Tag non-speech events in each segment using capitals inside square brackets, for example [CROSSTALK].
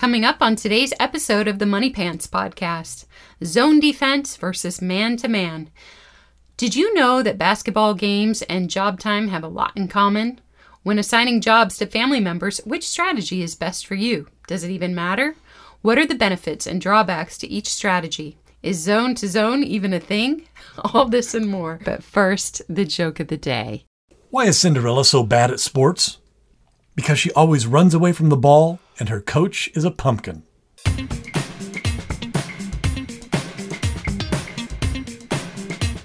Coming up on today's episode of the Money Pants podcast zone defense versus man to man. Did you know that basketball games and job time have a lot in common? When assigning jobs to family members, which strategy is best for you? Does it even matter? What are the benefits and drawbacks to each strategy? Is zone to zone even a thing? [LAUGHS] All this and more. But first, the joke of the day. Why is Cinderella so bad at sports? Because she always runs away from the ball and her coach is a pumpkin.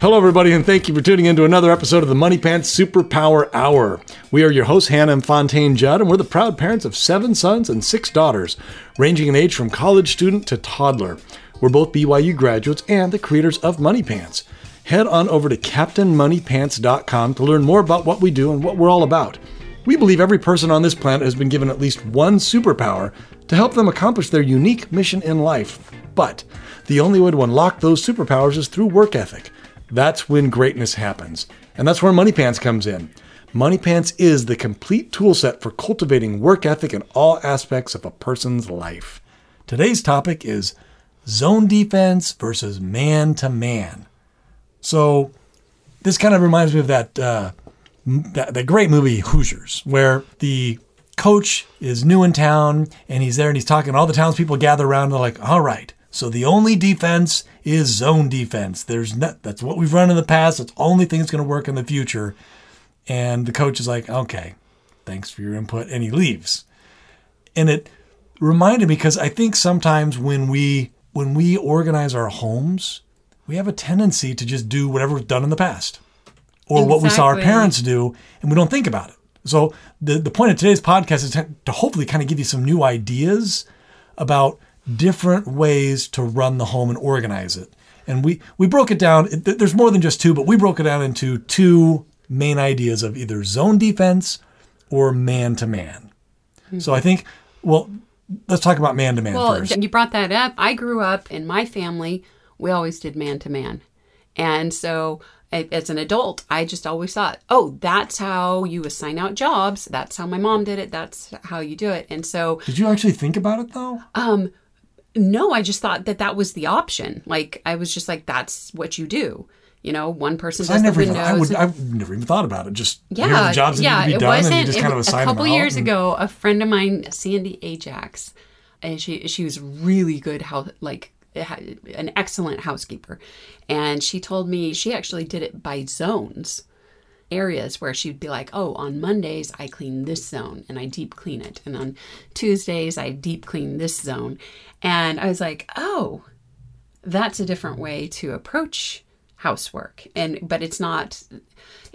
Hello, everybody, and thank you for tuning in to another episode of the Money Pants Superpower Hour. We are your hosts, Hannah and Fontaine Judd, and we're the proud parents of seven sons and six daughters, ranging in age from college student to toddler. We're both BYU graduates and the creators of Money Pants. Head on over to CaptainMoneyPants.com to learn more about what we do and what we're all about. We believe every person on this planet has been given at least one superpower to help them accomplish their unique mission in life. But the only way to unlock those superpowers is through work ethic. That's when greatness happens. And that's where Money Pants comes in. Money Pants is the complete toolset for cultivating work ethic in all aspects of a person's life. Today's topic is zone defense versus man to man. So, this kind of reminds me of that uh, that, that great movie Hoosiers, where the coach is new in town and he's there and he's talking. All the townspeople gather around and they're like, "All right, so the only defense is zone defense. There's not, that's what we've run in the past. That's the only thing that's going to work in the future." And the coach is like, "Okay, thanks for your input," and he leaves. And it reminded me because I think sometimes when we when we organize our homes, we have a tendency to just do whatever we've done in the past or exactly. what we saw our parents do, and we don't think about it. So the the point of today's podcast is to hopefully kind of give you some new ideas about different ways to run the home and organize it. And we we broke it down. There's more than just two, but we broke it down into two main ideas of either zone defense or man to man. So I think well, let's talk about man to man first. You brought that up. I grew up in my family. We always did man to man, and so as an adult, I just always thought, oh, that's how you assign out jobs. That's how my mom did it. That's how you do it. And so, did you actually think about it though? Um, no, I just thought that that was the option. Like I was just like, that's what you do. You know, one person does I never the windows. Even, I would, and, I've never even thought about it. Just yeah, the jobs yeah. That need to be it wasn't. and you just it, kind of assign a couple years and, ago, a friend of mine, Sandy Ajax, and she she was really good how like an excellent housekeeper. And she told me she actually did it by zones, areas where she'd be like, oh, on Mondays, I clean this zone and I deep clean it. And on Tuesdays, I deep clean this zone. And I was like, oh, that's a different way to approach housework. And, but it's not,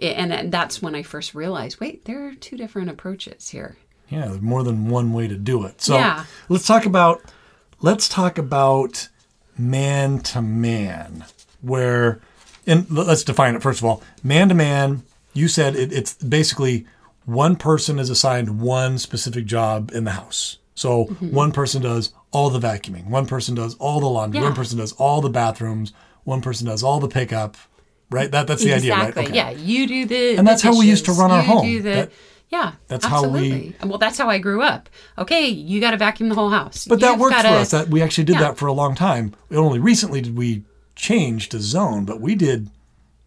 and that's when I first realized, wait, there are two different approaches here. Yeah, there's more than one way to do it. So yeah. let's talk about, let's talk about man to man, where, and let's define it first of all. Man to man, you said it, it's basically one person is assigned one specific job in the house. So mm-hmm. one person does all the vacuuming, one person does all the laundry, yeah. one person does all the bathrooms, one person does all the pickup. Right? That that's the exactly. idea, right? Okay. Yeah, you do the and that's the how we used to run our home. The, that, yeah, that's absolutely. how we. Well, that's how I grew up. Okay, you got to vacuum the whole house. But You've that worked gotta, for us. That we actually did yeah. that for a long time. Only recently did we change to zone, but we did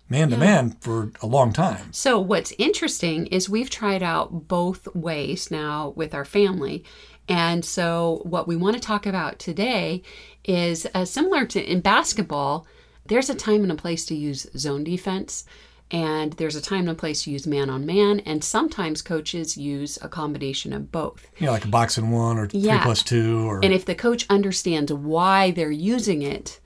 man to man for a long time. So what's interesting is we've tried out both ways now with our family. And so what we want to talk about today is uh, similar to in basketball, there's a time and a place to use zone defense and there's a time and a place to use man on man and sometimes coaches use a combination of both yeah like a box and one or yeah. three plus two or and if the coach understands why they're using it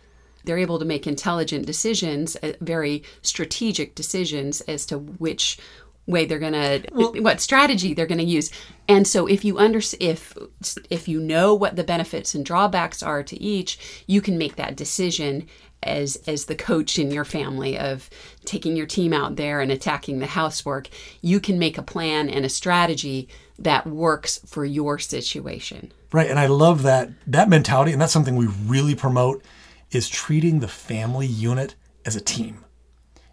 they're able to make intelligent decisions uh, very strategic decisions as to which way they're going to well, what strategy they're going to use and so if you under if if you know what the benefits and drawbacks are to each you can make that decision as as the coach in your family of taking your team out there and attacking the housework you can make a plan and a strategy that works for your situation right and i love that that mentality and that's something we really promote is treating the family unit as a team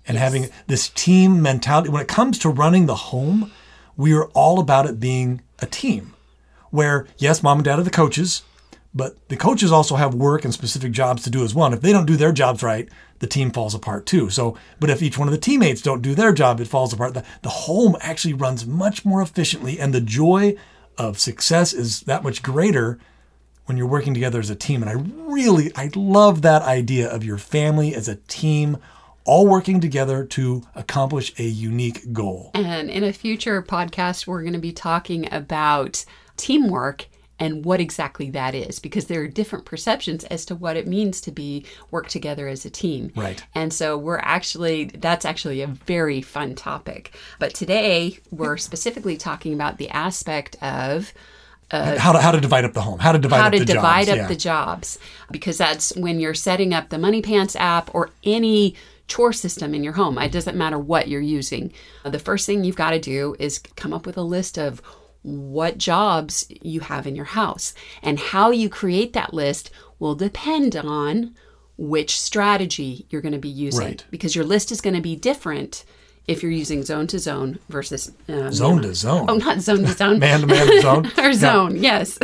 and yes. having this team mentality when it comes to running the home we are all about it being a team where yes mom and dad are the coaches But the coaches also have work and specific jobs to do as well. And if they don't do their jobs right, the team falls apart too. So, but if each one of the teammates don't do their job, it falls apart. The, the home actually runs much more efficiently, and the joy of success is that much greater when you're working together as a team. And I really, I love that idea of your family as a team, all working together to accomplish a unique goal. And in a future podcast, we're going to be talking about teamwork and what exactly that is because there are different perceptions as to what it means to be work together as a team. Right. And so we're actually that's actually a very fun topic. But today we're specifically talking about the aspect of how to how to divide up the home, how to divide how up to the divide jobs. up yeah. the jobs because that's when you're setting up the money pants app or any chore system in your home it doesn't matter what you're using the first thing you've got to do is come up with a list of what jobs you have in your house and how you create that list will depend on which strategy you're going to be using Right. because your list is going to be different if you're using zone to zone versus uh, zone to zone. oh not zone to [LAUGHS] zone Man to man zone. [LAUGHS] or zone yes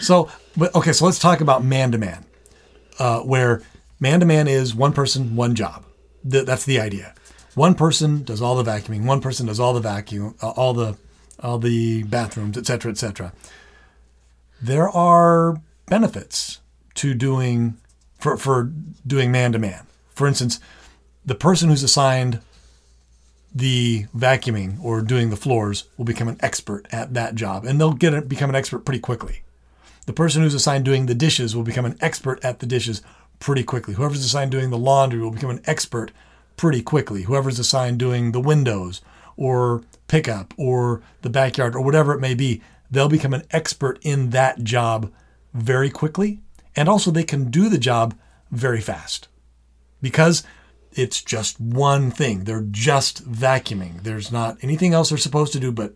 So, but okay, so let's talk about man to man, uh, where man to man is one person, one job. Th- that's the idea. One person does all the vacuuming. One person does all the vacuum, uh, all the all the bathrooms, et cetera, et cetera. There are benefits to doing for for doing man to man. For instance, the person who's assigned the vacuuming or doing the floors will become an expert at that job, and they'll get become an expert pretty quickly. The person who's assigned doing the dishes will become an expert at the dishes pretty quickly. Whoever's assigned doing the laundry will become an expert pretty quickly. Whoever's assigned doing the windows or pickup or the backyard or whatever it may be, they'll become an expert in that job very quickly. And also, they can do the job very fast because it's just one thing. They're just vacuuming. There's not anything else they're supposed to do but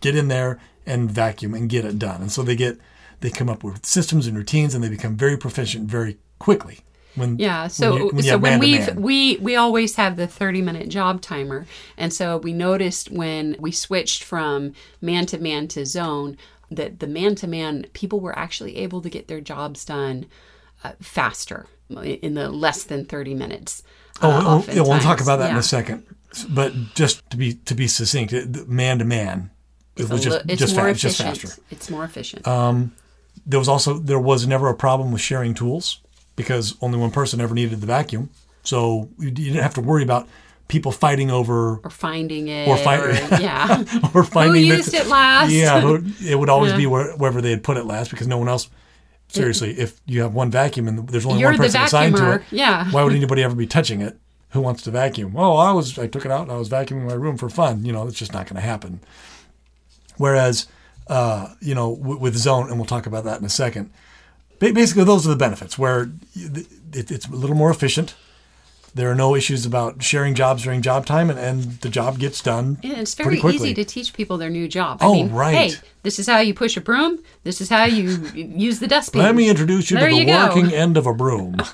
get in there and vacuum and get it done. And so they get they come up with systems and routines and they become very proficient very quickly. When Yeah. So when you- when so when we've we we always have the thirty minute job timer, and so we noticed when we switched from man to man to zone that the man to man people were actually able to get their jobs done uh, faster in the less than thirty minutes. Oh, uh, oh, yeah, we'll talk about that in a second. But just to be to be succinct, man to man, it was just it's just, more fa- just faster. It's more efficient. There was also there was never a problem with sharing tools because only one person ever needed the vacuum, so you, didn't have to worry about people fighting over or finding it, or find- [LAUGHS] yeah. [LAUGHS] or finding Who used it last? Yeah, it would always be where, wherever they had put it last because no one else. Seriously, if you have one vacuum and there's only one person assigned to it, Yeah. why would anybody ever be touching it? Who wants to vacuum? Oh, I was. I took it out and I was vacuuming my room for fun. You know, it's just not going to happen. Whereas, uh, you know, w- with zone, and we'll talk about that in a second. Ba- Basically, those are the benefits. Where it's a little more efficient. There are no issues about sharing jobs during job time, and, and the job gets done Yeah, it's very easy to teach people their new job. Oh, I mean, right. Hey, this is how you push a broom. This is how you [LAUGHS] use the dustbin. Let me introduce you There to the you working [LAUGHS] end of a broom. [LAUGHS]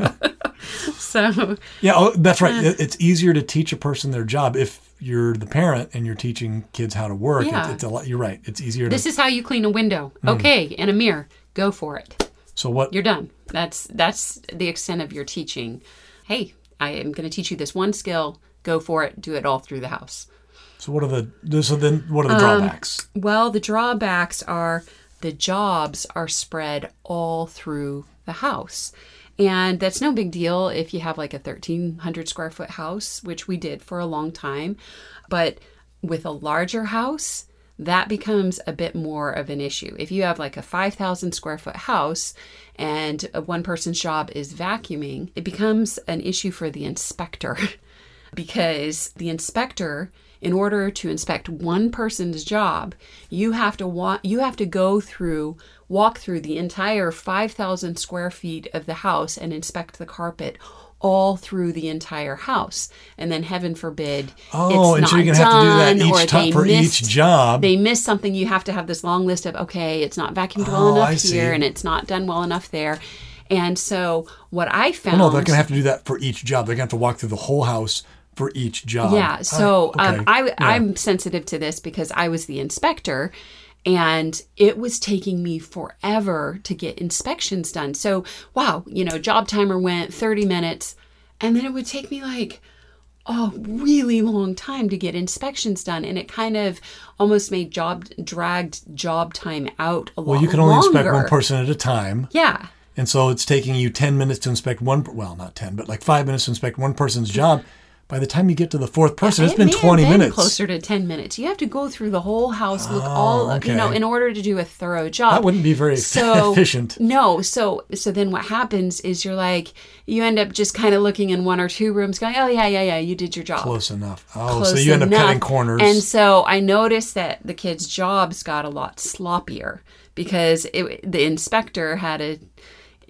So, yeah, oh, that's right. It- It's easier to teach a person their job if you're the parent and you're teaching kids how to work. Yeah. it's a lot. You're right. It's easier this to. is how you clean a window. Hmm. Okay, and a mirror. Go for it. So what? You're done. That's that's the extent of your teaching. Hey, I am going to teach you this one skill. Go for it. Do it all through the house. So what are the? So then, what are Um, the drawbacks? Well, the drawbacks are the jobs are spread all through the house. And that's no big deal if you have like a 1,300 square foot house, which we did for a long time. But with a larger house, that becomes a bit more of an issue. If you have like a 5,000 square foot house and one person's job is vacuuming, it becomes an issue for the inspector [LAUGHS] because the inspector in order to inspect one person's job you have to wa- you have to go through walk through the entire 5000 square feet of the house and inspect the carpet all through the entire house and then heaven forbid Oh, it's and so you're gonna have to do that each time for missed- each job. they miss something you have to have this long list of okay it's not vacuumed well Oh, enough I see. here and it's not done well enough there and so what i found no, they're gonna have to do that for each job. They're gonna have to walk through the whole house for each job. Yeah. So Ah, um. I, Yeah. I'm sensitive to this because I was the inspector. And it was taking me forever to get inspections done. So, wow, you know, job timer went 30 minutes, and then it would take me like a really long time to get inspections done. And it kind of almost made job dragged job time out a lot. Well, you can only inspect one person at a time. Yeah. And so it's taking you 10 minutes to inspect one, well, not 10, but like five minutes to inspect one person's job. By the time you get to the fourth person, it's It been 20 been minutes. Closer to 10 minutes. You have to go through the whole house, look ah, all, okay. you know, in order to do a thorough job. That wouldn't be very so, [LAUGHS] efficient. No. So, so then what happens is you're like, you end up just kind of looking in one or two rooms going, oh, yeah, yeah, yeah, you did your job. Close enough. Oh, Close so you end up enough. cutting corners. And so I noticed that the kids' jobs got a lot sloppier because it, the inspector had a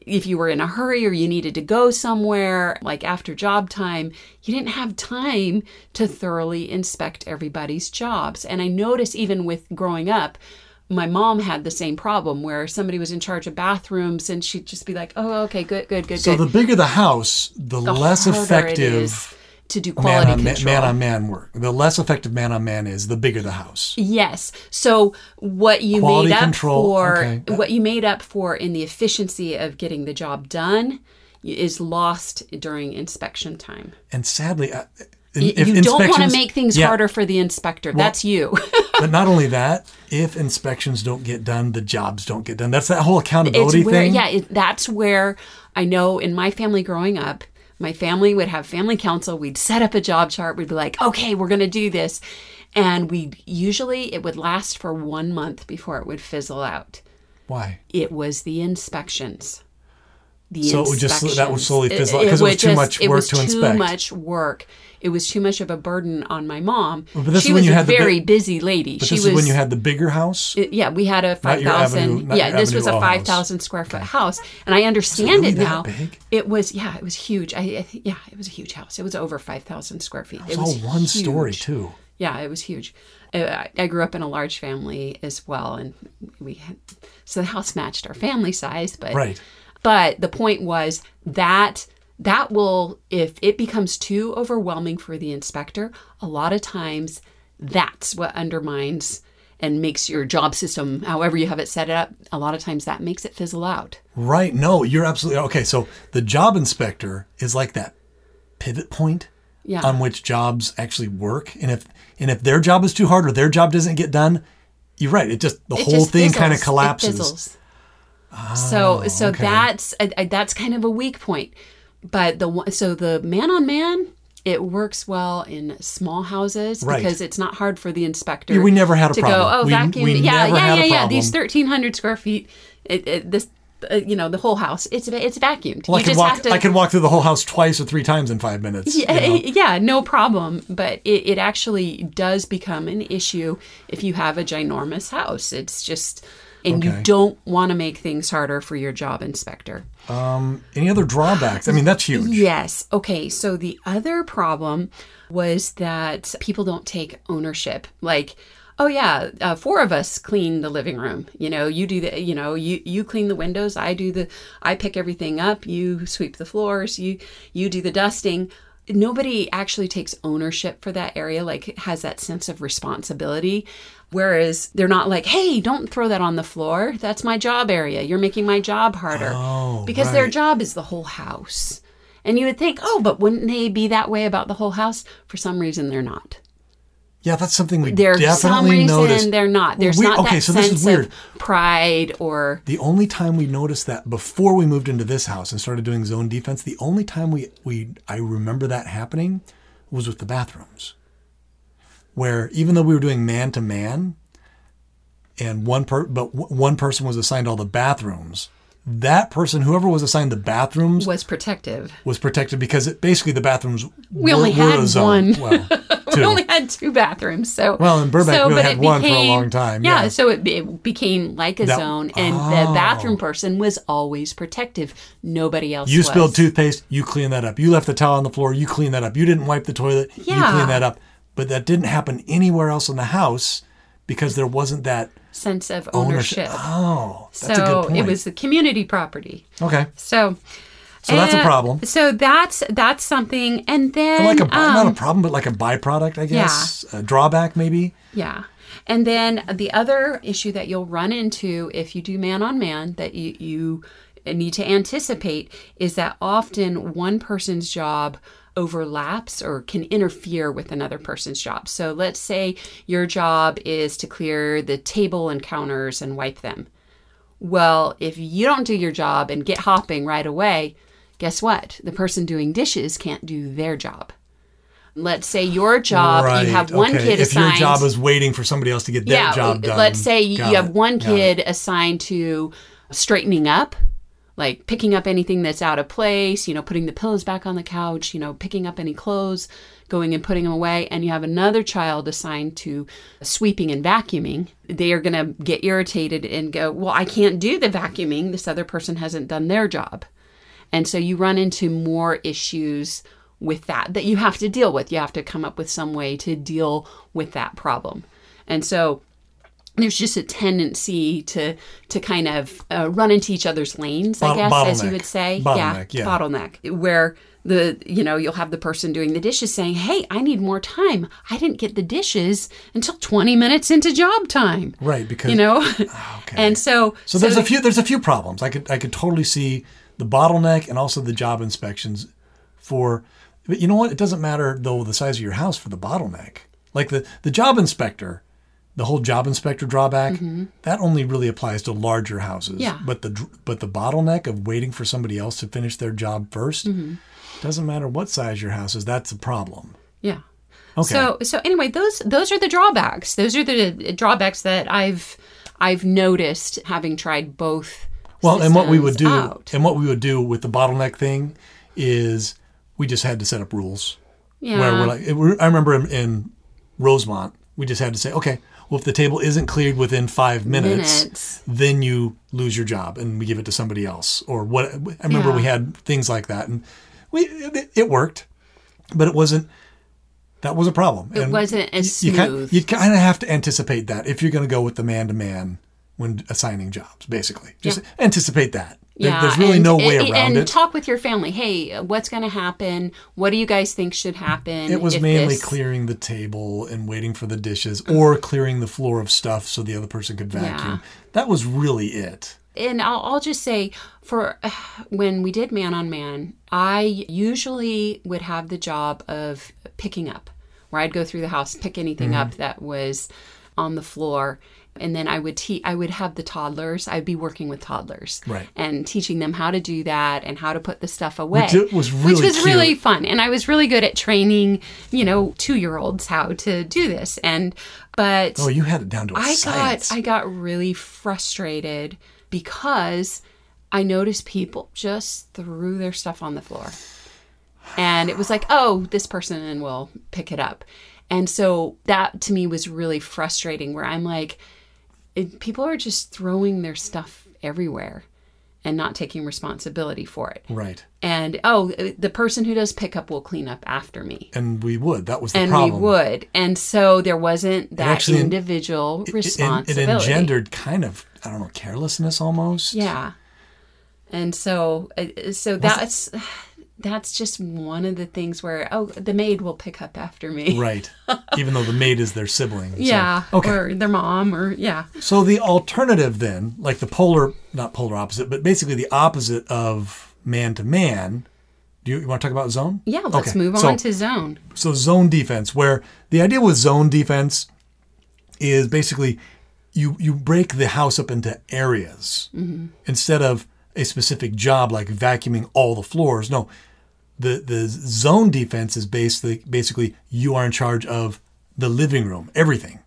if you were in a hurry or you needed to go somewhere, like after job time, you didn't have time to thoroughly inspect everybody's jobs. And I notice even with growing up, my mom had the same problem where somebody was in charge of bathrooms and she'd just be like, oh, okay, good, good, good, so good. the bigger the house, the, The less effective to do man quality on, man, control. man on man work. The less effective man on man is, the bigger the house. Yes. So what you Quality made up control, for okay. what you made up for in the efficiency of getting the job done is lost during inspection time. And sadly, uh, if you don't want to make things yeah, harder for the inspector. That's you. [LAUGHS] but not only that, if inspections don't get done, the jobs don't get done. That's that whole it's accountability where thing. yeah, it, that's where I know in my family growing up, my family would have family council. We'd set up a job chart. We'd be like, okay, we're going to do this. And we usually it would last for one month before it would fizzle out. Why? it was the inspections. The So it would just- that would slowly It- fizzle out 'cause it would was too much it work was to too inspect. much work. It was too much of a burden on my mom. but this she is when was you a had the very big- busy lady. But she this was is when you had the bigger house. it- yeah, we had a five thousand. Yeah, this was a all five thousand square foot house, and I understand really it now. big? It was yeah, it was huge. I, I yeah, it was a huge house. It was over five thousand square feet. It all was one story too. Yeah, it was huge. Uh, I I grew up in a large family as well, and we had so the house matched our family size. But Right. but the point was that that will if it becomes too overwhelming for the inspector, a lot of times that's what undermines and makes your job system, however you have it set up, a lot of times that makes it fizzle out. Right. No, you're absolutely okay. So the job inspector is like that pivot point Yeah. on which jobs actually work. And if and if their job is too hard or their job doesn't get done, you're right. It just the It whole just thing kind of collapses. fizzles. so so Oh, okay. that's I, I, that's kind of a weak point. But the one- so the man on man it works well in small houses Right. because it's not hard for the inspector. Yeah, we never had a to problem. go. Oh, We- vacuum. we yeah, yeah, yeah, yeah. These thirteen hundred square feet. It, it, this, uh, you know, the whole house. It's it's vacuumed. Well, I you could just walk. to. I could walk through the whole house twice or three times in five minutes. you yeah, know? [LAUGHS] yeah, no problem. But it, it actually does become an issue if you have a ginormous house. It's just, and Okay. you don't want to make things harder for your job inspector. Um, Any other drawbacks? I mean, that's huge. Yes. Okay. So the other problem was that people don't take ownership. Like, oh yeah, uh, four of us clean the living room. You know, you do the, you know, you you clean the windows. I do the, I pick everything up. You sweep the floors. You you do the dusting. Nobody actually takes ownership for that area. Like, has that sense of responsibility. Whereas they're not like, hey, don't throw that on the floor. That's my job area. You're making my job harder. Oh, because their job is the whole house. And you would think, oh, but wouldn't they be that way about the whole house? For some reason, they're not. Yeah, that's something we There's some definitely reason noticed. they're not. There's we- not okay, that so this sense is weird. of pride or The only time we noticed that before we moved into this house and started doing zone defense, the only time we, we I remember that happening was with the bathrooms. Where even though we were doing man to man and one per but w- one person was assigned all the bathrooms, that person, whoever was assigned the bathrooms, was protective. was protective because it, basically the bathrooms We were, only had one. Well, [LAUGHS] We only had two bathrooms, so Well, in Burbank, so, we only had one for a long time, Yeah, yeah. so it, it became like a That- zone, and Oh. the bathroom person was always protective. Nobody else. You was. spilled toothpaste, you clean that up. You left the towel on the floor, you clean that up. You didn't wipe the toilet, you clean that up. But that didn't happen anywhere else in the house because there wasn't that sense of ownership. ownership. Oh, that's so a good point. it was the community property. okay. So, So that's a problem. So that's that's something, and then Like a by- not a um, problem, but like a byproduct, I guess. A drawback, maybe. yeah, And then the other issue that you'll run into if you do man on man that you, you need to anticipate is that often one person's job overlaps or can interfere with another person's job. So let's say your job is to clear the table and counters and wipe them. Well, if you don't do your job and get hopping right away, guess what? The person doing dishes can't do their job. Let's say your job, right. you have one okay. kid if assigned. your job is waiting for somebody else to get their yeah, job done. let's say you Got have one Got kid it. assigned to straightening up, like picking up anything that's out of place, you know, putting the pillows back on the couch, you know, picking up any clothes, going and putting them away, and you have another child assigned to sweeping and vacuuming. They are going to get irritated and go, "Well, I can't do the vacuuming. This other person hasn't done their job." And so you run into more issues with that that you have to deal with. You have to come up with some way to deal with that problem. And so there's just a tendency to to kind of uh, run into each other's lanes, I guess, as you would say. Bottleneck, yeah. bottleneck, where the you know you'll have the person doing the dishes saying, "Hey, I need more time. I didn't get the dishes until 20 minutes into job time." Right, because You know, [LAUGHS] okay. and so So there's a few there's a few problems. I could I could totally see the bottleneck and also the job inspections for but you know what? It doesn't matter though the size of your house for the bottleneck. Like the the job inspector, the whole job inspector drawback, that only really applies to larger houses. Mm-hmm. Yeah. But the but the bottleneck of waiting for somebody else to finish their job 1st Mm-hmm. doesn't matter what size your house is. That's a problem. Yeah. Okay. So so anyway, those those are the drawbacks. Those are the drawbacks that I've I've noticed having tried both. Well, and what we would do, out. and what we would do with the bottleneck thing, is we just had to set up rules. Yeah. Where we're like, it- I remember in, in Rosemont, we just had to say, okay, well, if the table isn't cleared within five minutes, Minutes. then you lose your job, and we give it to somebody else, or what? I remember Yeah. we had things like that, and we it, it worked, but it wasn't. That was a problem. It And wasn't as smooth. you kind of have to anticipate that if you're going to go with the man to man when assigning jobs, basically. Just anticipate that. There- there's really and- no way and, around and it. And talk with your family. Hey, what's going to happen? What do you guys think should happen? It was mainly this- clearing the table and waiting for the dishes or clearing the floor of stuff so the other person could vacuum. That was really it. and I'll, I'll just say for [SIGHS] when we did man on man i usually would have the job of picking up where i'd go through the house pick anything Mm-hmm. up that was on the floor and then i would te- i would have the toddlers i'd be working with toddlers Right. and teaching them how to do that and how to put the stuff away Which was really which was cute. really fun and i was really good at training you know two year olds how to do this and but Oh, you had it down to a I science. got I got really frustrated because I noticed people just threw their stuff on the floor. And it was like, "Oh, this person will pick it up." And so that to me was really frustrating where I'm like it, people are just throwing their stuff everywhere and not taking responsibility for it. right. And oh, the person who does pick up will clean up after me And we would. That was the and problem. And we would and so there wasn't that actually- individual It- It, responsibility it engendered kind of, I don't know, carelessness almost. yeah and so uh, so that's that's just one of the things where oh the maid will pick up after me [LAUGHS] Right. Even though the maid is their sibling. So- yeah okay. or their mom or yeah So the alternative then, like the polar, not polar opposite, but basically the opposite of man to man. Do you, you want to talk about zone? yeah let's Okay, move on so- to zone so zone defense where the idea with zone defense is basically you you break the house up into areas mm-hmm. instead of a specific job like vacuuming all the floors no the the zone defense is basically basically you are in charge of the living room everything.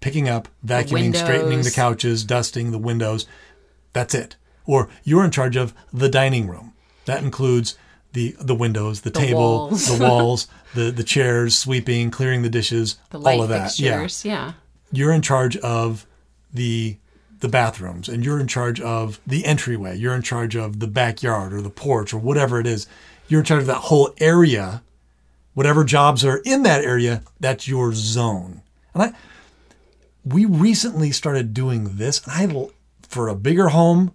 Picking up vacuuming straightening the couches dusting the windows. That's it. Or you're in charge of the dining room. That includes the the windows the, table walls. the walls [LAUGHS] the the chairs sweeping clearing the dishes the all of that. Yeah. yeah. You're in charge of the the bathrooms and you're in charge of the entryway. You're in charge of the backyard or the porch or whatever it is you're in charge of that whole area whatever jobs are in that area that's your zone and i we recently started doing this and I, for a bigger home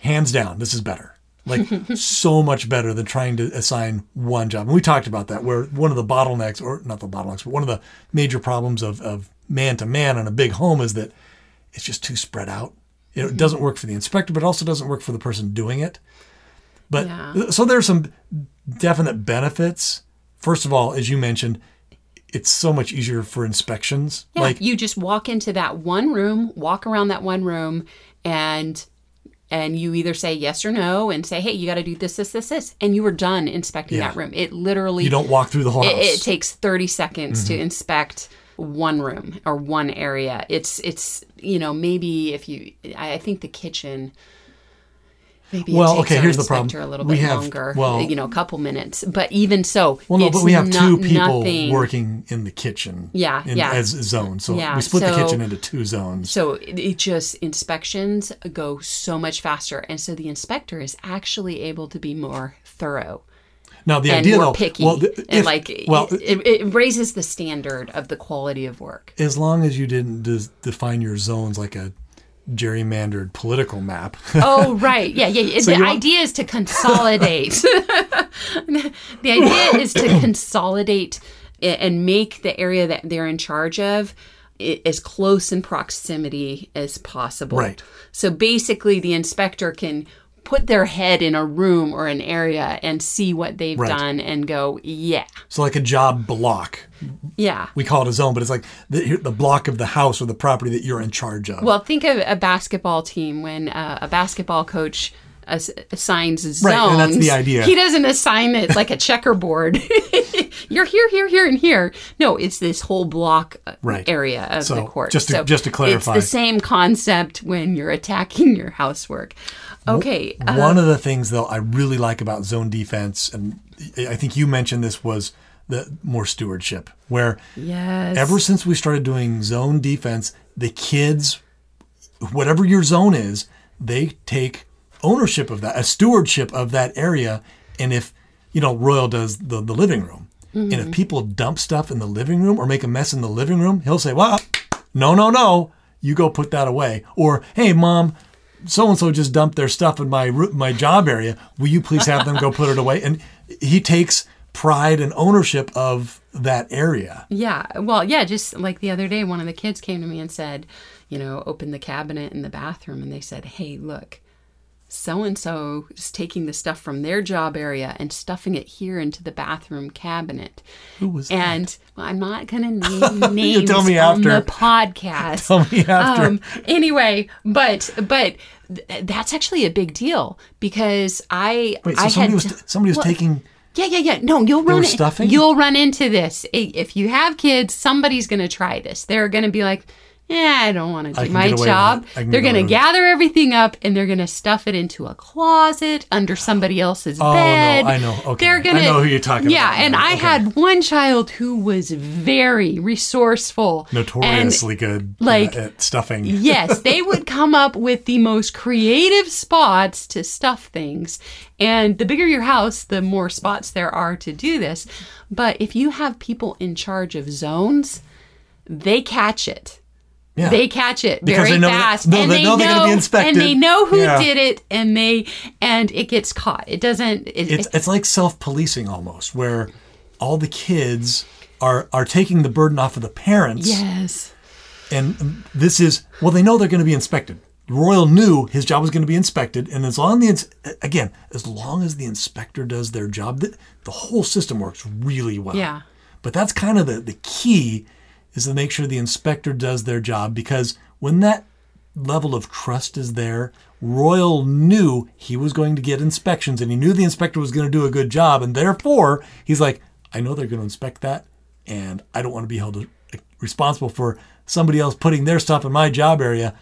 hands down this is better Like [LAUGHS] so much better than trying to assign one job. And we talked about that where one of the bottlenecks or not the bottlenecks, but one of the major problems of, of man to man on a big home is that it's just too spread out. It mm-hmm. doesn't work for the inspector, but it also doesn't work for the person doing it. But Yeah. so there's some definite benefits. First of all, as you mentioned, it's so much easier for inspections. Yeah, Like you just walk into that one room, walk around that one room, and and you either say yes or no, and say, hey, you got to do this, this, this, this, and you were done inspecting Yeah. that room. It literally you don't walk through the whole house. it, it takes 30 seconds Mm-hmm. to inspect one room or one area it's it's you know maybe if you i I think the kitchen maybe Well, okay, here's the problem. a little We bit have- longer well- you know a couple minutes but even so Well, no, but we have two people nothing- working in the kitchen. Yeah, in, yeah. As zones. So Yeah, we split the kitchen into two zones. so it, it just inspections go so much faster and so the inspector is actually able to be more thorough Now the idea more though, picky well, th- and like well, it, it raises the standard of the quality of work as long as you didn't define your zones like a gerrymandered political map. Oh, [LAUGHS] right. Yeah, yeah. yeah. So the want- idea is to consolidate. [LAUGHS] the idea is to [COUGHS] consolidate and make the area that they're in charge of as close in proximity as possible. Right. So basically, the inspector can put their head in a room or an area and see what they've Right. done and go, yeah, so like a job block. yeah. We call it a zone, but it's like the, the block of the house or the property that you're in charge of. Well, think of a basketball team when uh, a basketball coach ass- assigns zones. Right, and that's the idea. He doesn't assign it like a checkerboard. [LAUGHS] You're here, here, here, and here. No, it's this whole block uh, Right. area of So, the court. just to- just to clarify. it's the same concept when you're attacking your housework. Okay, uh, One of the things though I really like about zone defense, and I think you mentioned this was the more stewardship, where yes, ever since we started doing zone defense, the kids, whatever your zone is, they take ownership of that, a stewardship of that area. And if, you know, Royal does the, the living room, and if people dump stuff in the living room or make a mess in the living room, he'll say, well, no, no, no, you go put that away. Or, hey, mom, so and so just dumped their stuff in my my job area. Will you please have them go put it away? And he takes pride and ownership of that area. Yeah. Well, yeah, just like the other day, one of the kids came to me and said, you know, open the cabinet in the bathroom and they said, hey, look, so and so is taking the stuff from their job area and stuffing it here into the bathroom cabinet. Who was that? And well, I'm not going [LAUGHS] to name names tell me on after. the [LAUGHS] podcast. Tell me after. Um, anyway, but but th- that's actually a big deal because I Wait, so I somebody had was somebody was well, taking yeah, yeah, yeah. No, you'll run. stuffing? You'll run into this if you have kids. Somebody's going to try this. They're going to be like, "Yeah, I don't want to do my get away with job." it. I can They're going to away with it. gather everything up and they're going to stuff it into a closet under somebody else's Oh, no, bed. I know. Okay. They're gonna. I know who you're talking yeah, about Yeah. and now. I Okay. had one child who was very resourceful, and notoriously good like- at stuffing. yes, [LAUGHS] they would come up with the most creative spots to stuff things. And the bigger your house, the more spots there are to do this. But if you have people in charge of zones, they catch it. Yeah. They catch it Because very know that- fast, no, and they they know they're gonna be inspected. and they know who Yeah. did it, and they and it gets caught. It doesn't. It, it's it's like self-policing almost, where all the kids are are taking the burden off of the parents. yes, And this is well, they know they're going to be inspected. Royal knew his job was going to be inspected, and as long as the again, as long as the inspector does their job, the, the whole system works really well. Yeah. But that's kind of the the key is to make sure the inspector does their job because when that level of trust is there, Royal knew he was going to get inspections, and he knew the inspector was going to do a good job, and therefore he's like, I know they're going to inspect that, and I don't want to be held uh, responsible for somebody else putting their stuff in my job area.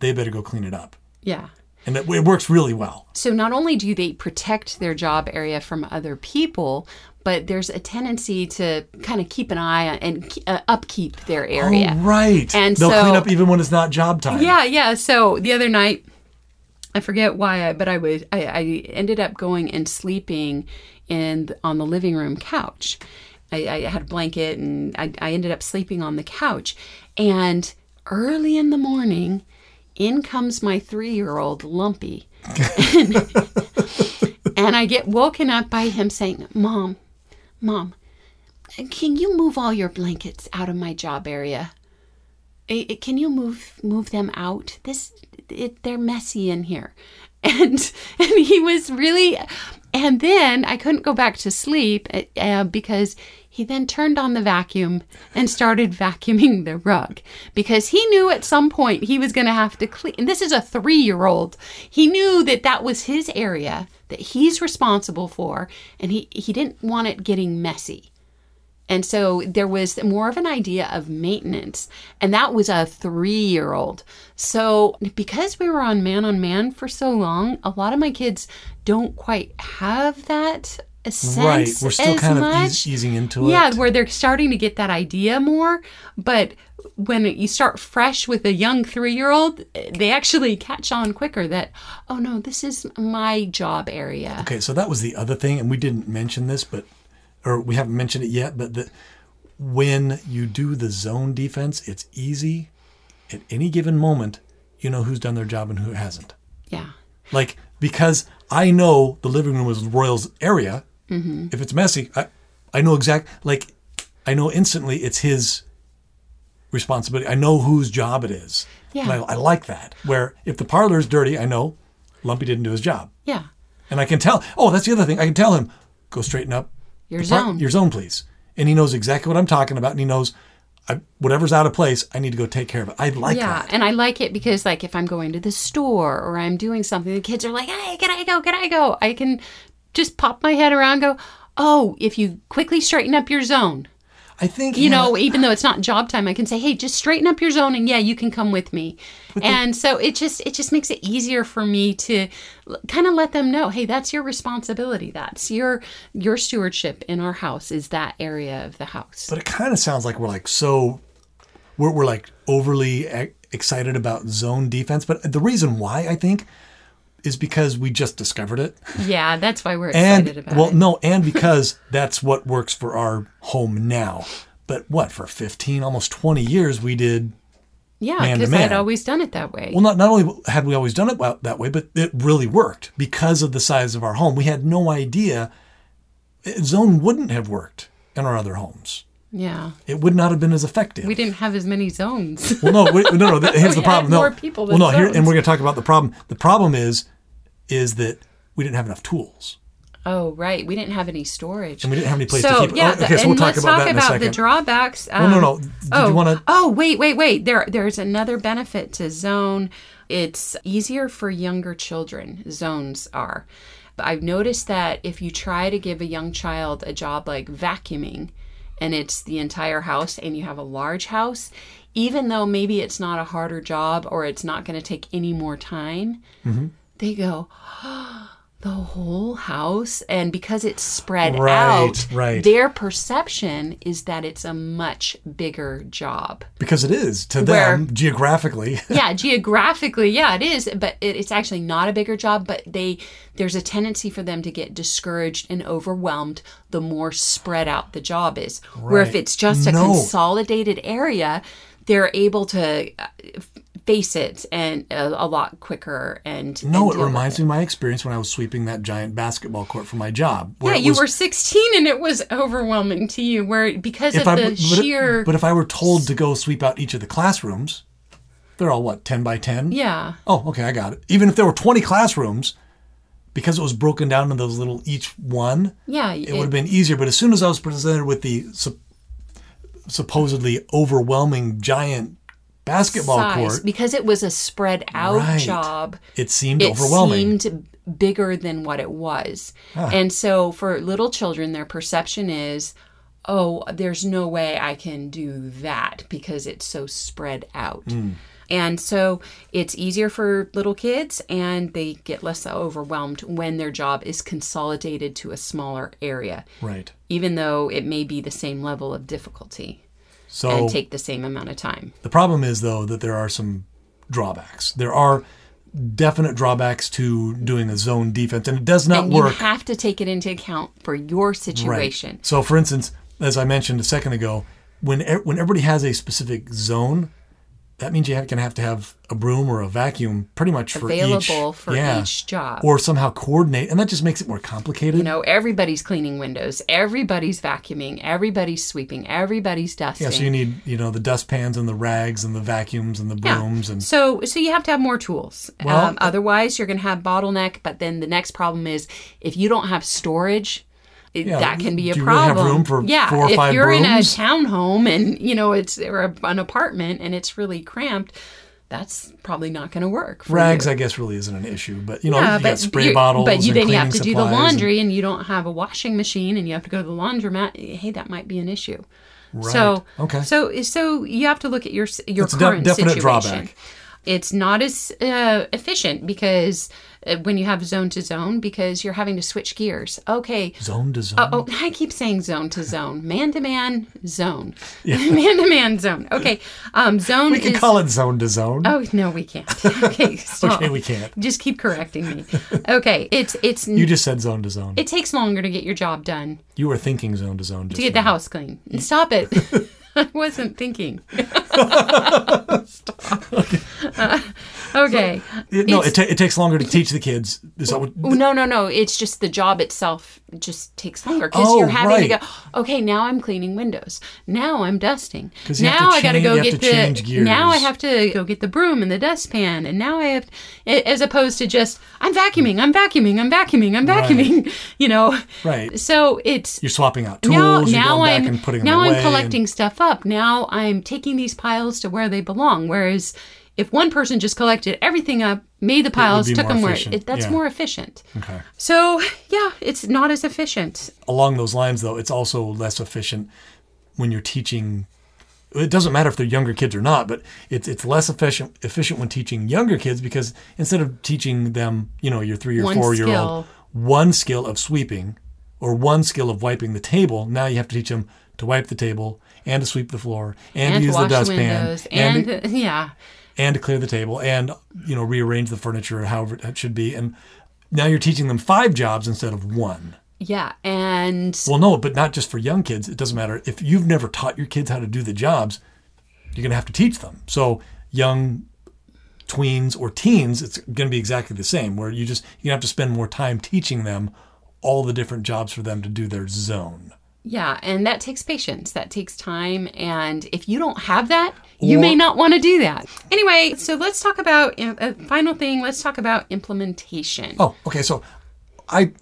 They better go clean it up, yeah. And it, it works really well. So not only do they protect their job area from other people, but there's a tendency to kind of keep an eye on and uh, upkeep their area. Oh, right. And they'll so- clean up even when it's not job time. Yeah, yeah. So the other night, I forget why, I, but I was I, I ended up going and sleeping in on the living room couch. I, I had a blanket and I, I ended up sleeping on the couch. And early in the morning, in comes my three year old Lumpy. And, [LAUGHS] and I get woken up by him saying, Mom, Mom, can you move all your blankets out of my job area? Eh, eh, Can you move move them out? This it, they're messy in here. [LAUGHS] And and he was really and then I couldn't go back to sleep uh, because he then turned on the vacuum and started vacuuming the rug because he knew at some point he was going to have to clean. And this is a three year old. He knew that that was his area that he's responsible for, and he, he didn't want it getting messy. And so there was more of an idea of maintenance. And that was a three year old. So because we were on man on man for so long, a lot of my kids don't quite have that. Right. We're still kind of much. eas- easing into Yeah, it. Yeah where they're starting to get that idea more. But when you start fresh with a young three year old, they actually catch on quicker that, oh no, this is my job area. Okay, so that was the other thing, and we didn't mention this, but or we haven't mentioned it yet, but that when you do the zone defense, it's easy. At any given moment, you know who's done their job and who hasn't. Yeah. Like because I know the living room is Royal's area. Mm-hmm. If it's messy, I I know exact like I know instantly it's his responsibility. I know whose job it is. Yeah. And I, I like that. Where if the parlor is dirty, I know Lumpy didn't do his job. Yeah. And I can tell. Oh, that's the other thing. I can tell him, go straighten up Your par- zone. your zone, please. And he knows exactly what I'm talking about, and he knows I, whatever's out of place. I need to go take care of it. I like yeah, that. and I like it because, like, if I'm going to the store or I'm doing something, the kids are like, "Hey, can I go? Can I go?" I can just pop my head around, and go, "Oh, if you quickly straighten up your zone, I think you know, even though it's not job time, I can say, "Hey, just straighten up your zone, and yeah, you can come with me." and so it just it just makes it easier for me to kind of let them know, "Hey, that's your responsibility. That's your your stewardship in our house is that area of the house." But it kind of sounds like we're like so, we're, we're like overly e- excited about zone defense. But the reason why I think is because we just discovered it. yeah, that's why we're And excited about well, it. no, and because [LAUGHS] that's what works for our home now. But what for 15, almost 20 years we did Yeah, because I'd always done it that way. Well, not, not only had we always done it that way, but it really worked because of the size of our home. We had no idea zone wouldn't have worked in our other homes. Yeah. It would not have been as effective. We didn't have as many zones. [LAUGHS] well, no, we, no, no. Here's the [LAUGHS] problem. had No, more people well, no. Here, zones. and we're going to talk about the problem. The problem is, is that we didn't have enough tools oh, right. We didn't have any storage. and we didn't have any place so to keep. yeah, oh, okay, so we'll talk let's about talk that in a about second. the drawbacks. no, no, Um, no. Did oh, you want to? oh, wait, wait, wait. There, there's another benefit to zone. It's easier for younger children. Zones are. But I've noticed that if you try to give a young child a job like vacuuming, and it's the entire house, and you have a large house, even though maybe it's not a harder job or it's not going to take any more time, Mm-hmm. they go. The whole house, and because it's spread Right, out, right. their perception is that it's a much bigger job. Because it is to Where- them geographically. [LAUGHS] Yeah, geographically, yeah, it is, but it, it's actually not a bigger job. But they there's a tendency for them to get discouraged and overwhelmed the more spread out the job is. Where if it's just a No. consolidated area, they're able to uh, face it and a, a lot quicker. And No, and it reminds me of my experience when I was sweeping that giant basketball court for my job. Yeah, it you was- were 16 and it was overwhelming to you where because of I, the but, it- sheer but if I were told to go sweep out each of the classrooms, they're all what ten by ten. yeah. Oh, okay, I got it. Even if there were twenty classrooms, because it was broken down into those little each one, Yeah, it would have been easier. But as soon as I was presented with the sup- supposedly overwhelming giant basketball size court, because it was a spread out Right. job. it seemed overwhelming It overwhelming. seemed bigger than what it was. And so for little children their perception is oh, there's no way I can do that because it's so spread out. Hmm. And so it's easier for little kids and they get less overwhelmed when their job is consolidated to a smaller area, right. even though it may be the same level of difficulty So and take the same amount of time. The problem is, though, that there are some drawbacks. There are definite drawbacks to doing a zone defense, and it does not and work. you have to take it into account for your situation. So, for instance, as I mentioned a second ago, when when everybody has a specific zone, that means you're going to have to have a broom or a vacuum pretty much for each. Available for yeah. each job. Or somehow coordinate, and that just makes it more complicated. you know, everybody's cleaning windows, everybody's vacuuming, everybody's sweeping, everybody's dusting. yeah, so you need, you know, the dustpans and the rags and the vacuums and the Yeah. brooms and So, so you have to have more tools. Well- um, otherwise, you're going to have bottleneck. But then the next problem is if you don't have storage, it, Yeah, that can be a do you really have problem. room for yeah, four or if you're in a townhome and you know it's or a, an apartment and it's really cramped, that's probably not going to work. For rags. you. I guess really isn't an issue, but you know, Yeah, you got spray bottles. But you and then you have to do the supplies and- laundry, and, you don't have a washing machine, and you have to go to the laundromat. Hey, that might be an issue. Right. So Okay. So so you have to look at your your de- current definite situation. drawback. It's not as uh, efficient because when you have zone to zone, because you're having to switch gears. Okay. zone to zone. Oh, oh, I keep saying zone to zone, man to man zone, [LAUGHS] man to man zone. Okay, um, zone. we can is, call it zone to zone. Oh no, we can't. [LAUGHS] [LAUGHS] Okay, stop. Okay, we can't. Just keep correcting me. Okay, it's it's You just said zone to zone. it takes longer to get your job done you were thinking zone to zone. to get the house clean. Stop it. I wasn't thinking. Stop. Uh, [LAUGHS] okay. It- no, it, ta- it takes longer to teach the kids. Is that what, Oh, no, no, no. It's just the job itself just takes longer because Oh, you're having to go. Okay, now I'm cleaning windows. Now I'm dusting. 'Cause you have to Now I got to go get the. gears. Now I have to go get the broom and the dustpan, and now I have, as opposed to just I'm vacuuming, I'm vacuuming, I'm vacuuming, I'm Right. vacuuming. [LAUGHS] You know. Right. So it's You're swapping out tools. now, you're now going I'm and putting now them away. I'm collecting stuff up. Now I'm taking these piles to where they belong. Whereas if one person just collected everything up, made the piles, took them where efficient. it, that's Yeah. more efficient. Okay. So yeah, it's not as efficient. Along those lines, though, it's also less efficient when you're teaching. It doesn't matter if they're younger kids or not, but it's it's less efficient efficient when teaching younger kids because instead of teaching them, you know, your three or One four year old one skill of sweeping or one skill of wiping the table, now you have to teach them to wipe the table and to sweep the floor and, And to use the dustpan and and, [LAUGHS] yeah. And to clear the table and you know rearrange the furniture however it should be. And now you're teaching them five jobs instead of one. Yeah, and well no but not just for young kids. It doesn't matter. If you've never taught your kids how to do the jobs you're going to have to teach them. So young tweens or teens it's going to be exactly the same where you just you have to spend more time teaching them all the different jobs for them to do their zone yeah, and that takes patience. That takes time, and if you don't have that, you Or- may not want to do that. Anyway, so let's talk about a final thing. Let's talk about implementation. Oh, okay. So I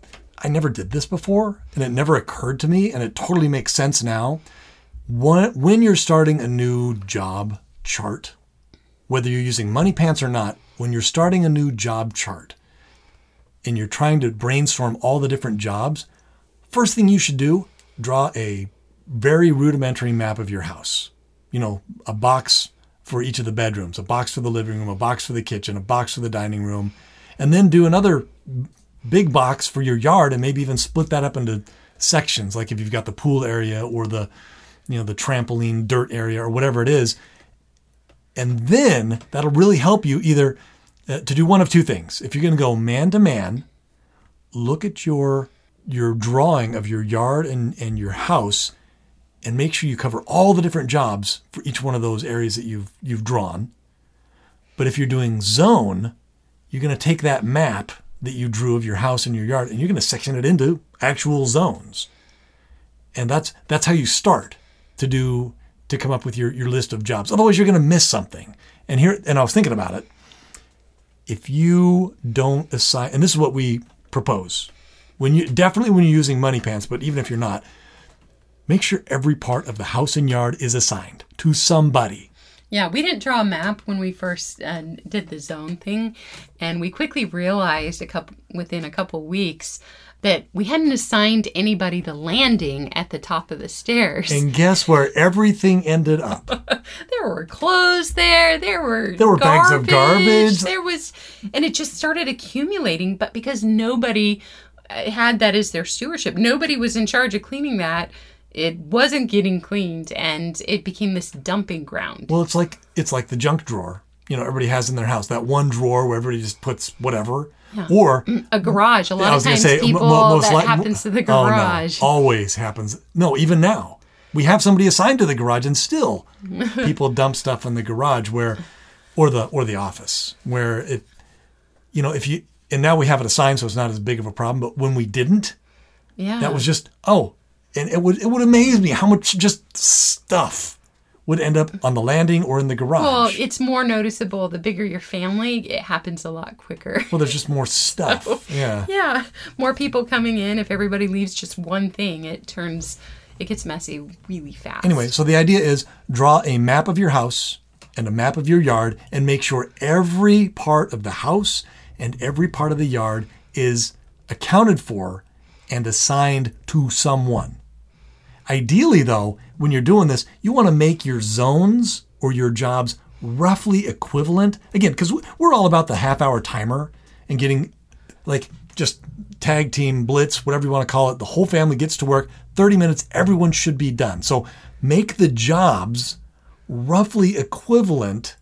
I never did this before, and it never occurred to me, and it totally makes sense now. When when you're starting a new job chart, whether you're using Money Pants or not, when you're starting a new job chart, and you're trying to brainstorm all the different jobs, first thing you should do draw a very rudimentary map of your house. You know, a box for each of the bedrooms, a box for the living room, a box for the kitchen, a box for the dining room, and then do another big box for your yard and maybe even split that up into sections. Like if you've got the pool area or the you know the trampoline dirt area or whatever it is. And then that'll really help you either uh, to do one of two things. If you're going to go man to man look at your your drawing of your yard and, and your house and make sure you cover all the different jobs for each one of those areas that you've you've drawn. But if you're doing zone you're going to take that map that you drew of your house and your yard and you're going to section it into actual zones. And that's that's how you start to do to come up with your, your list of jobs. Otherwise you're going to miss something. And here and i was thinking about it. If you don't assign and this is what we propose when you definitely when you're using money pants but even if you're not make sure every part of the house and yard is assigned to somebody Yeah, we didn't draw a map when we first uh, did the zone thing, and we quickly realized a couple within a couple weeks that we hadn't assigned anybody the landing at the top of the stairs. and guess where everything ended up [LAUGHS] there were clothes there. There were There were bags of garbage. There was, and it just started accumulating. But because nobody had that as their stewardship, nobody was in charge of cleaning that. It wasn't getting cleaned, and it became this dumping ground. Well, it's like it's like the junk drawer. You know, everybody has in their house that one drawer where everybody just puts whatever. Or mm, A garage. A lot of times, say, people most that like- happens to the Oh, no. garage. always happens. No, even now, we have somebody assigned to the garage, and still [LAUGHS] people dump stuff in the garage where, or the or the office where it, you know, if you and now we have it assigned, so it's not as big of a problem. But when we didn't, Yeah. that was just oh, and it would it would amaze me how much just stuff would end up on the landing or in the garage. Well, it's more noticeable the bigger your family, it happens a lot quicker. well, there's just more [LAUGHS] stuff. Yeah. yeah. More people coming in. If everybody leaves just one thing, it turns, it gets messy really fast. Anyway, so the idea is draw a map of your house and a map of your yard and make sure every part of the house and every part of the yard is accounted for and assigned to someone. Ideally, though, when you're doing this, you want to make your zones or your jobs roughly equivalent. Again, because we're all about the half hour timer and getting like just tag team blitz, whatever you want to call it. The whole family gets to work 30 minutes, everyone should be done. So make the jobs roughly equivalent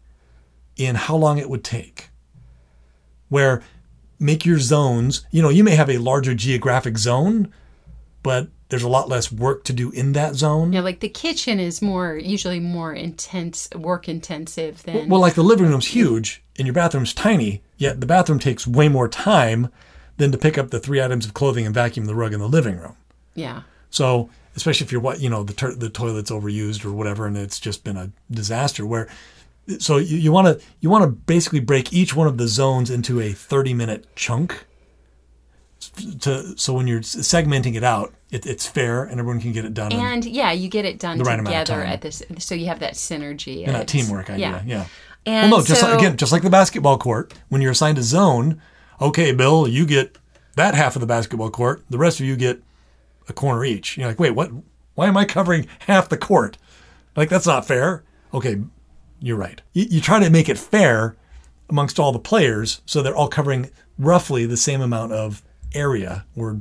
in how long it would take. Where make your zones, you know, you may have a larger geographic zone, but there's a lot less work to do in that zone. Yeah, like the kitchen is more, usually more intense, work intensive than. Well, like the living room's huge and your bathroom's tiny, yet the bathroom takes way more time than to pick up the three items of clothing and vacuum the rug in the living room. yeah. So, especially if you're what you know the ter- the toilet's overused or whatever, and it's just been a disaster. Where, so you, you want to you want to basically break each one of the zones into a 30 minute chunk. To so when you're segmenting it out, it, it's fair and everyone can get it done. and, yeah, you get it done The right amount of together time. at this, so you have that synergy. and that teamwork idea, yeah. And well, no, just so, like, again, just like the basketball court, when you're assigned a zone, okay, Bill, you get that half of the basketball court. The rest of you get a corner each. You're like, wait, what? Why am I covering half the court? Like that's not fair. Okay, you're right. You, you try to make it fair amongst all the players, so they're all covering roughly the same amount of area or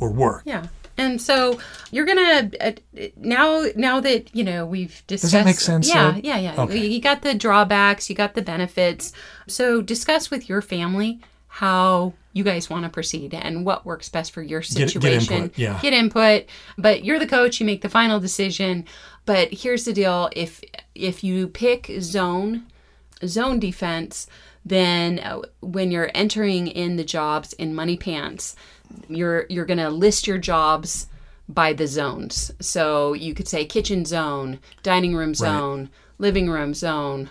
or work. Yeah. And so you're gonna uh, now now that you know we've discussed. Does that make sense, Yeah, Ed? yeah, yeah. Okay. You got the drawbacks, you got the benefits. So discuss with your family how you guys want to proceed and what works best for your get situation. input, yeah. Get input, but you're the coach. You make the final decision. But here's the deal: if if you pick zone zone defense, then uh, when you're entering in the jobs in Money Pants, you're you're going to list your jobs by the zones. So you could say kitchen zone, dining room zone, living room zone,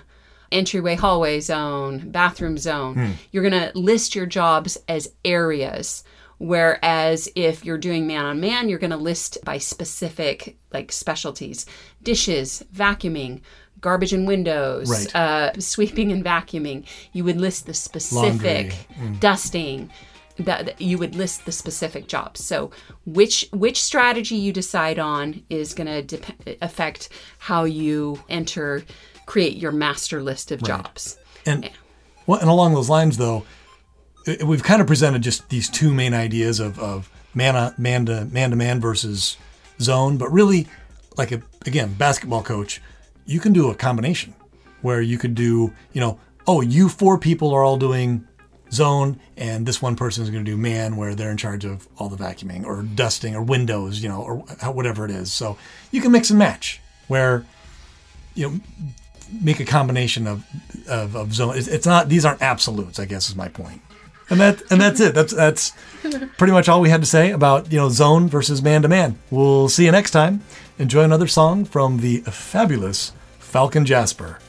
entryway hallway zone, bathroom zone. You're going to list your jobs as areas. Whereas if you're doing man on man, you're going to list by specific like specialties dishes, vacuuming, garbage and windows, Right. uh, sweeping and vacuuming. You would list the specific dusting. That you would list the specific jobs. So which which strategy you decide on is going to dep- affect how you enter, create your master list of jobs. And well, and along those lines, though, we've kind of presented just these two main ideas of, of man, uh, man to man to man versus zone. But really, like a, again, basketball coach, you can do a combination where you could do, you know, oh, you four people are all doing zone, and this one person is going to do man, where they're in charge of all the vacuuming or dusting or windows, you know, or whatever it is. So you can mix and match where, you know, make a combination of of, of zone. It's, it's not; these aren't absolutes. I guess is my point. And that and that's it. That's that's pretty much all we had to say about you know zone versus man to man. We'll see you next time. Enjoy another song from the fabulous Falcon Jasper.